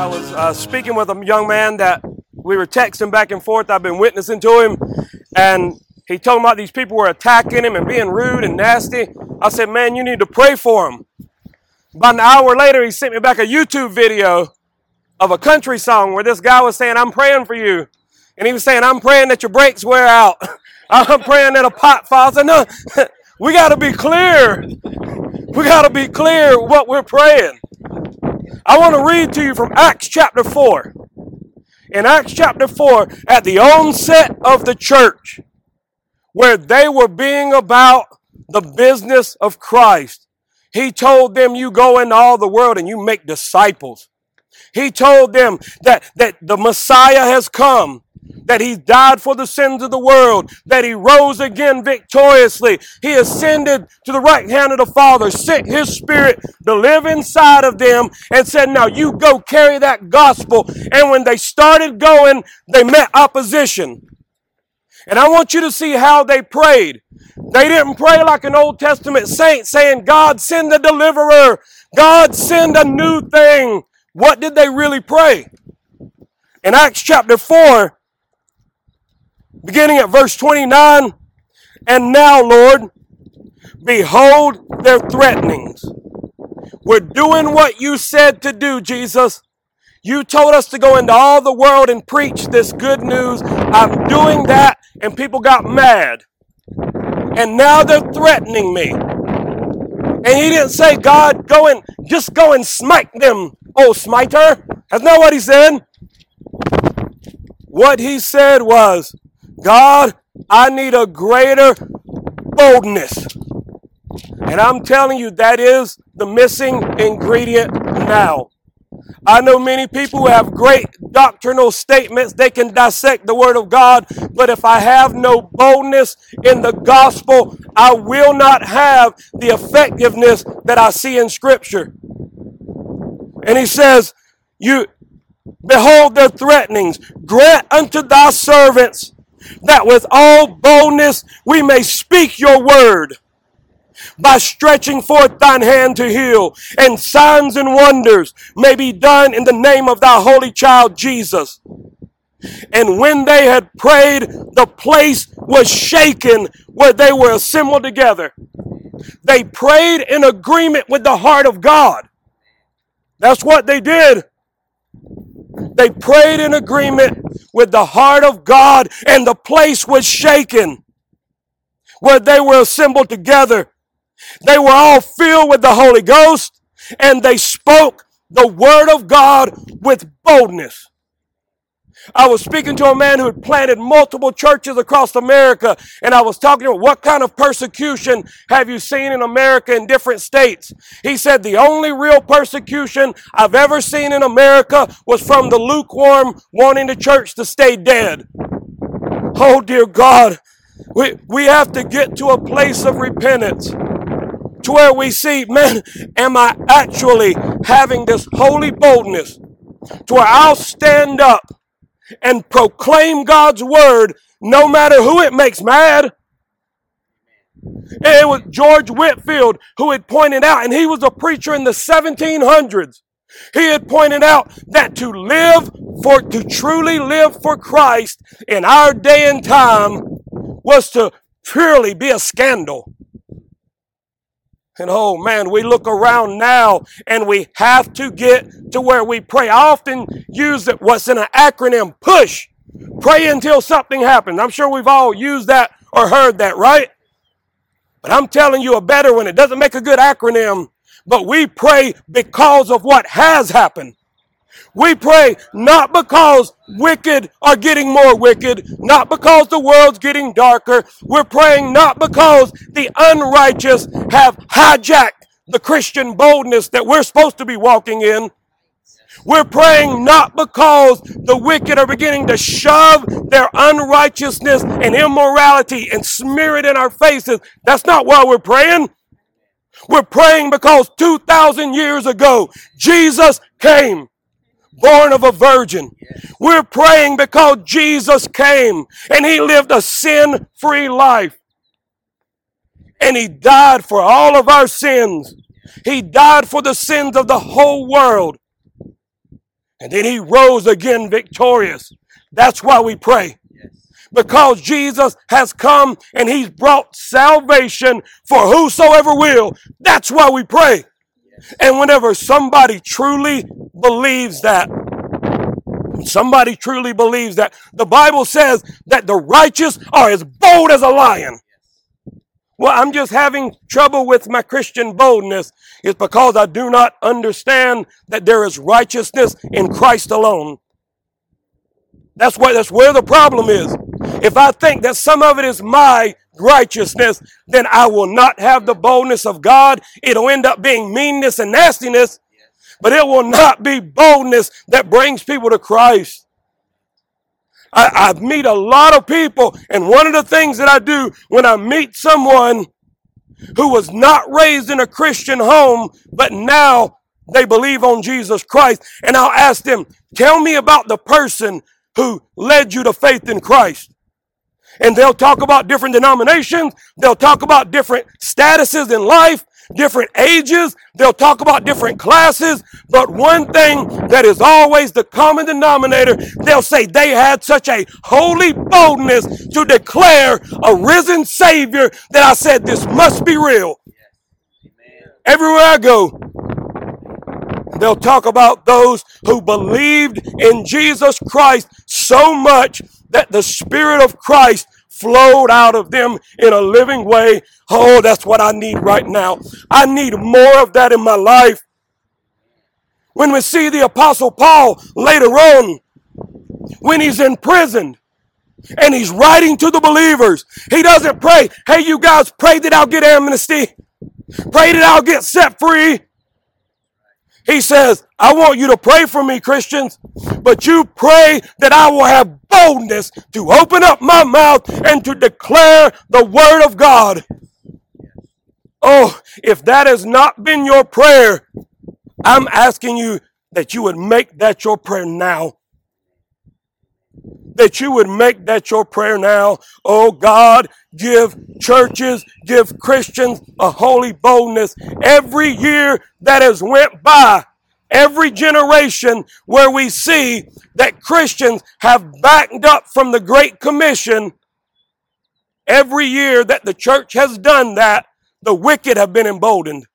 I was uh, speaking with a young man that we were texting back and forth. I've been witnessing to him, and he told me about these people were attacking him and being rude and nasty. I said, Man, you need to pray for him. About an hour later, he sent me back a YouTube video of a country song where this guy was saying, I'm praying for you. And he was saying, I'm praying that your brakes wear out. I'm praying that a pot falls. I No, we got to be clear. We got to be clear what we're praying. I want to read to you from Acts chapter 4. In Acts chapter 4, at the onset of the church, where they were being about the business of Christ, he told them, You go into all the world and you make disciples. He told them that, that the Messiah has come that he died for the sins of the world, that he rose again victoriously. He ascended to the right hand of the Father, sent his spirit to live inside of them, and said, Now you go carry that gospel. And when they started going, they met opposition. And I want you to see how they prayed. They didn't pray like an Old Testament saint saying, God send a deliverer. God send a new thing. What did they really pray? In Acts chapter 4, beginning at verse 29. And now, Lord, behold their threatenings. We're doing what you said to do, Jesus. You told us to go into all the world and preach this good news. I'm doing that, and people got mad. And now they're threatening me. And he didn't say, God, go and just go and smite them, oh smiter. That's not what he said. What he said was, God, I need a greater boldness. And I'm telling you, that is the missing ingredient now. I know many people who have great doctrinal statements. They can dissect the Word of God. But if I have no boldness in the gospel, I will not have the effectiveness that I see in Scripture. And he says, You behold their threatenings. Grant unto thy servants that with all boldness we may speak your word by stretching forth thine hand to heal, and signs and wonders may be done in the name of thy holy child Jesus. And when they had prayed, the place was shaken where they were assembled together. They prayed in agreement with the heart of God. That's what they did. They prayed in agreement with the heart of God, and the place was shaken where they were assembled together. They were all filled with the Holy Ghost, and they spoke the word of God with boldness. I was speaking to a man who had planted multiple churches across America, and I was talking to him, what kind of persecution have you seen in America in different states? He said, the only real persecution I've ever seen in America was from the lukewarm wanting the church to stay dead. Oh, dear God, we, we have to get to a place of repentance to where we see, man, am I actually having this holy boldness to where I'll stand up and proclaim God's word no matter who it makes mad. It was George Whitefield who had pointed out, and he was a preacher in the 1700s. He had pointed out that to live for, to truly live for Christ in our day and time was to purely be a scandal. And oh man, we look around now and we have to get to where we pray. I often use it, what's in an acronym, push. Pray until something happens. I'm sure we've all used that or heard that, right? But I'm telling you a better one. It doesn't make a good acronym, but we pray because of what has happened. We pray not because wicked are getting more wicked, not because the world's getting darker. We're praying not because the unrighteous have hijacked the Christian boldness that we're supposed to be walking in. We're praying not because the wicked are beginning to shove their unrighteousness and immorality and smear it in our faces. That's not why we're praying. We're praying because 2,000 years ago, Jesus came born of a virgin. We're praying because Jesus came and he lived a sin free life. And he died for all of our sins. He died for the sins of the whole world. And then he rose again victorious. That's why we pray. Because Jesus has come and he's brought salvation for whosoever will. That's why we pray. And whenever somebody truly believes that, somebody truly believes that, the Bible says that the righteous are as bold as a lion. Well, I'm just having trouble with my Christian boldness is because I do not understand that there is righteousness in Christ alone. That's where, that's where the problem is. If I think that some of it is my righteousness, then I will not have the boldness of God. It'll end up being meanness and nastiness, but it will not be boldness that brings people to Christ. I, I meet a lot of people, and one of the things that I do when I meet someone who was not raised in a Christian home, but now they believe on Jesus Christ, and I'll ask them, tell me about the person who led you to faith in Christ. And they'll talk about different denominations. They'll talk about different statuses in life different ages, they'll talk about different classes, but one thing that is always the common denominator, they'll say they had such a holy boldness to declare a risen Savior that I said, This must be real. Everywhere I go, they'll talk about those who believed in Jesus Christ so much that the Spirit of Christ flowed out of them in a living way. Oh, that's what I need right now. I need more of that in my life. When we see the Apostle Paul later on, when he's in prison, and he's writing to the believers. He doesn't pray, hey, you guys, pray that I'll get amnesty. Pray that I'll get set free. He says, I want you to pray for me, Christians, but you pray that I will have boldness to open up my mouth and to declare the word of God. Oh, if that has not been your prayer, I'm asking you that you would make that your prayer now. That you would make that your prayer now. Oh God, give churches, give Christians a holy boldness. Every year that has went by, every generation where we see that Christians have backed up from the Great Commission, every year that the church has done that, the wicked have been emboldened.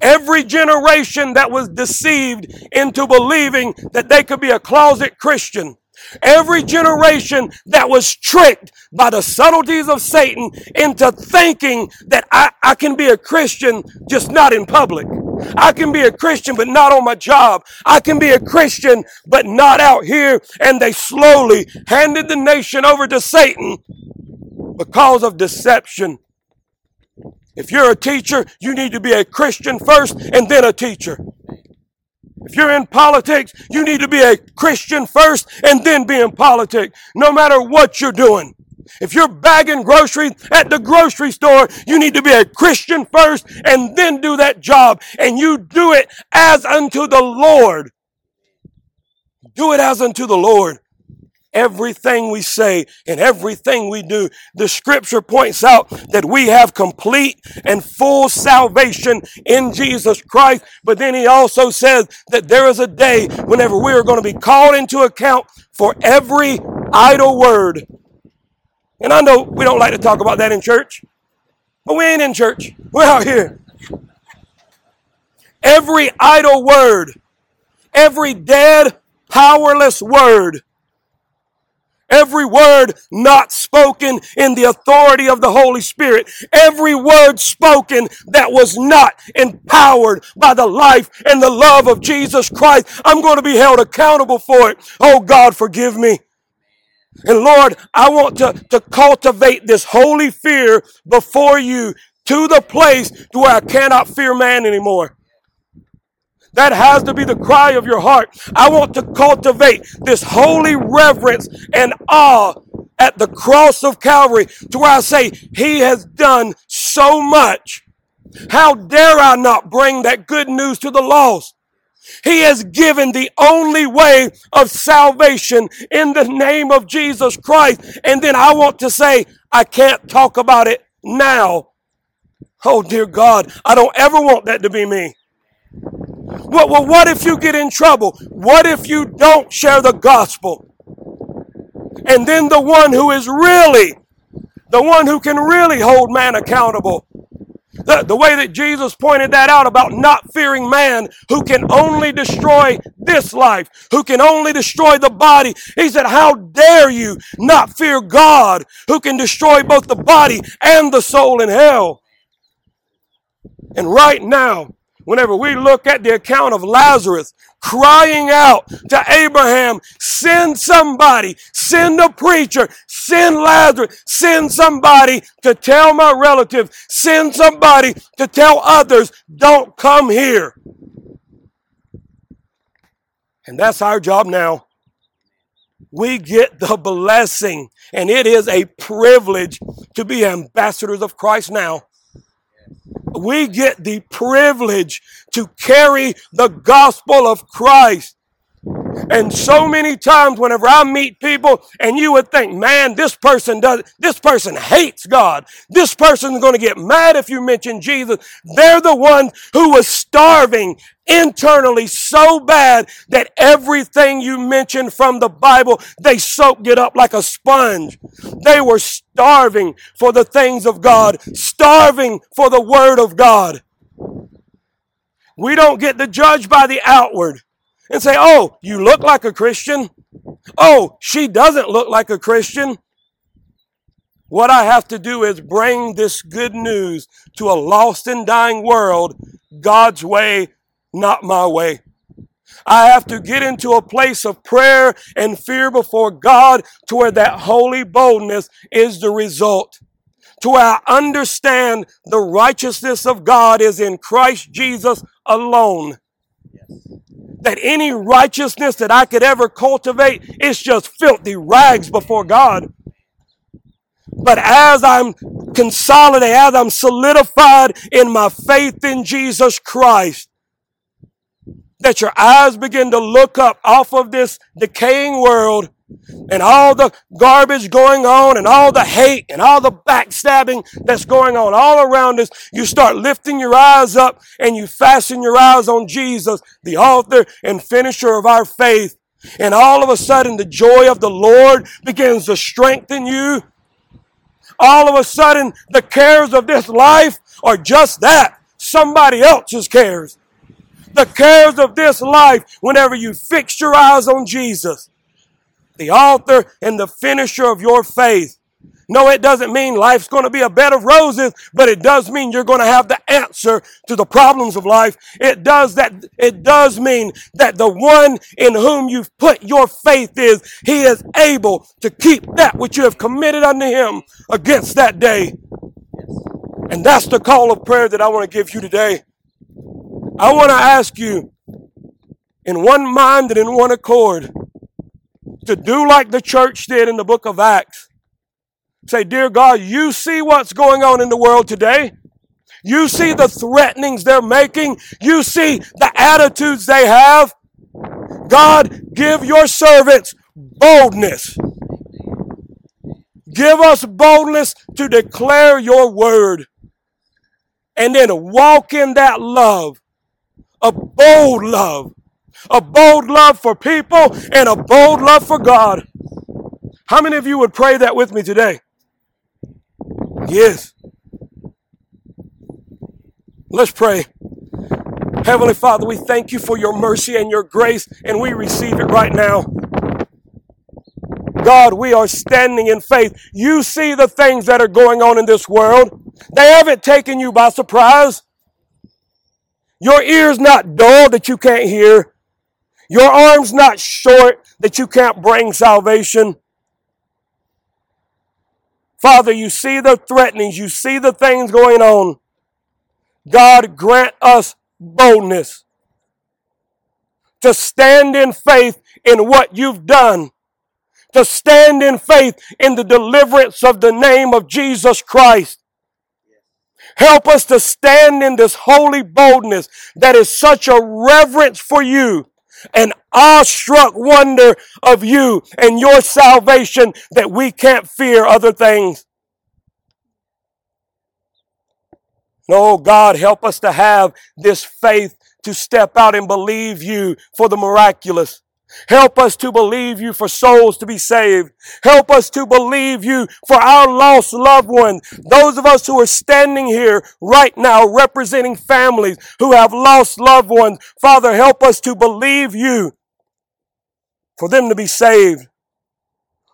Every generation that was deceived into believing that they could be a closet Christian, every generation that was tricked by the subtleties of Satan into thinking that I, I can be a Christian just not in public. I can be a Christian, but not on my job. I can be a Christian, but not out here. And they slowly handed the nation over to Satan because of deception. If you're a teacher, you need to be a Christian first and then a teacher. If you're in politics, you need to be a Christian first and then be in politics, no matter what you're doing. If you're bagging groceries at the grocery store, you need to be a Christian first and then do that job. And you do it as unto the Lord. Do it as unto the Lord. Everything we say and everything we do, the scripture points out that we have complete and full salvation in Jesus Christ. But then he also says that there is a day whenever we are going to be called into account for every idle word and I know we don't like to talk about that in church, but we ain't in church. We're out here. Every idle word, every dead, powerless word, every word not spoken in the authority of the Holy Spirit, every word spoken that was not empowered by the life and the love of Jesus Christ, I'm going to be held accountable for it. Oh God, forgive me. And Lord, I want to, to cultivate this holy fear before you to the place to where I cannot fear man anymore. That has to be the cry of your heart. I want to cultivate this holy reverence and awe at the cross of Calvary to where I say, He has done so much. How dare I not bring that good news to the lost? He has given the only way of salvation in the name of Jesus Christ. And then I want to say, I can't talk about it now. Oh, dear God, I don't ever want that to be me. Well, well, what if you get in trouble? What if you don't share the gospel? And then the one who is really, the one who can really hold man accountable the, the way that Jesus pointed that out about not fearing man who can only destroy this life, who can only destroy the body. He said, How dare you not fear God who can destroy both the body and the soul in hell? And right now, whenever we look at the account of Lazarus crying out to Abraham, send somebody, send a preacher, send Lazarus, send somebody to tell my relative, send somebody to tell others, don't come here. And that's our job now. We get the blessing, and it is a privilege to be ambassadors of Christ now we get the privilege to carry the gospel of Christ. And so many times whenever I meet people and you would think, man, this person does, this person hates God. This person's going to get mad if you mention Jesus. They're the one who was starving internally so bad that everything you mentioned from the Bible, they soaked it up like a sponge. They were starving for the things of God, starving for the Word of God. We don't get to judge by the outward and say, oh, you look like a Christian. Oh, she doesn't look like a Christian. What I have to do is bring this good news to a lost and dying world God's way, not my way. I have to get into a place of prayer and fear before God to where that holy boldness is the result. To where I understand the righteousness of God is in Christ Jesus alone that any righteousness that I could ever cultivate is just filthy rags before God. But as I'm consolidated, as I'm solidified in my faith in Jesus Christ, that your eyes begin to look up off of this decaying world and all the garbage going on and all the hate and all the backstabbing that's going on all around us, you start lifting your eyes up and you fasten your eyes on Jesus, the author and finisher of our faith. And all of a sudden, the joy of the Lord begins to strengthen you. All of a sudden, the cares of this life are just that somebody else's cares. The cares of this life, whenever you fix your eyes on Jesus, the author and the finisher of your faith. No, it doesn't mean life's going to be a bed of roses, but it does mean you're going to have the answer to the problems of life. It does that, it does mean that the one in whom you've put your faith is, he is able to keep that which you have committed unto him against that day. And that's the call of prayer that I want to give you today. I want to ask you in one mind and in one accord to do like the church did in the book of Acts. Say, Dear God, you see what's going on in the world today. You see the threatenings they're making. You see the attitudes they have. God, give your servants boldness. Give us boldness to declare your word and then walk in that love, a bold love a bold love for people, and a bold love for God. How many of you would pray that with me today? Yes. Let's pray. Heavenly Father, we thank you for your mercy and your grace, and we receive it right now. God, we are standing in faith. You see the things that are going on in this world. They haven't taken you by surprise. Your ear's not dull that you can't hear. Your arm's not short that you can't bring salvation. Father, you see the threatenings, you see the things going on. God, grant us boldness to stand in faith in what you've done, to stand in faith in the deliverance of the name of Jesus Christ. Help us to stand in this holy boldness that is such a reverence for you an awestruck wonder of you and your salvation that we can't fear other things. No, oh God, help us to have this faith to step out and believe you for the miraculous. Help us to believe you for souls to be saved. Help us to believe you for our lost loved ones. Those of us who are standing here right now representing families who have lost loved ones. Father, help us to believe you for them to be saved.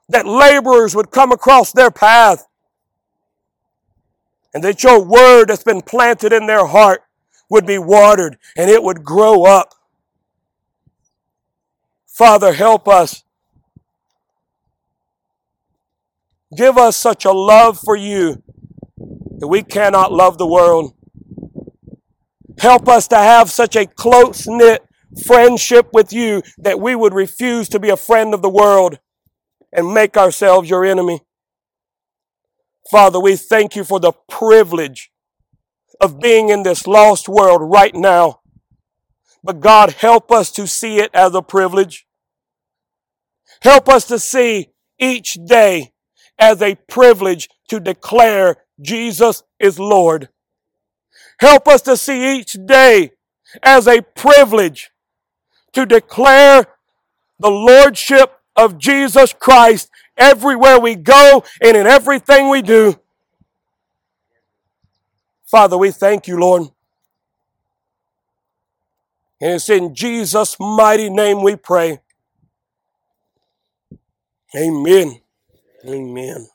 That laborers would come across their path and that your word that's been planted in their heart would be watered and it would grow up Father, help us. Give us such a love for you that we cannot love the world. Help us to have such a close knit friendship with you that we would refuse to be a friend of the world and make ourselves your enemy. Father, we thank you for the privilege of being in this lost world right now. But God, help us to see it as a privilege. Help us to see each day as a privilege to declare Jesus is Lord. Help us to see each day as a privilege to declare the Lordship of Jesus Christ everywhere we go and in everything we do. Father, we thank you, Lord. And it's in Jesus' mighty name we pray. Amen. Amen.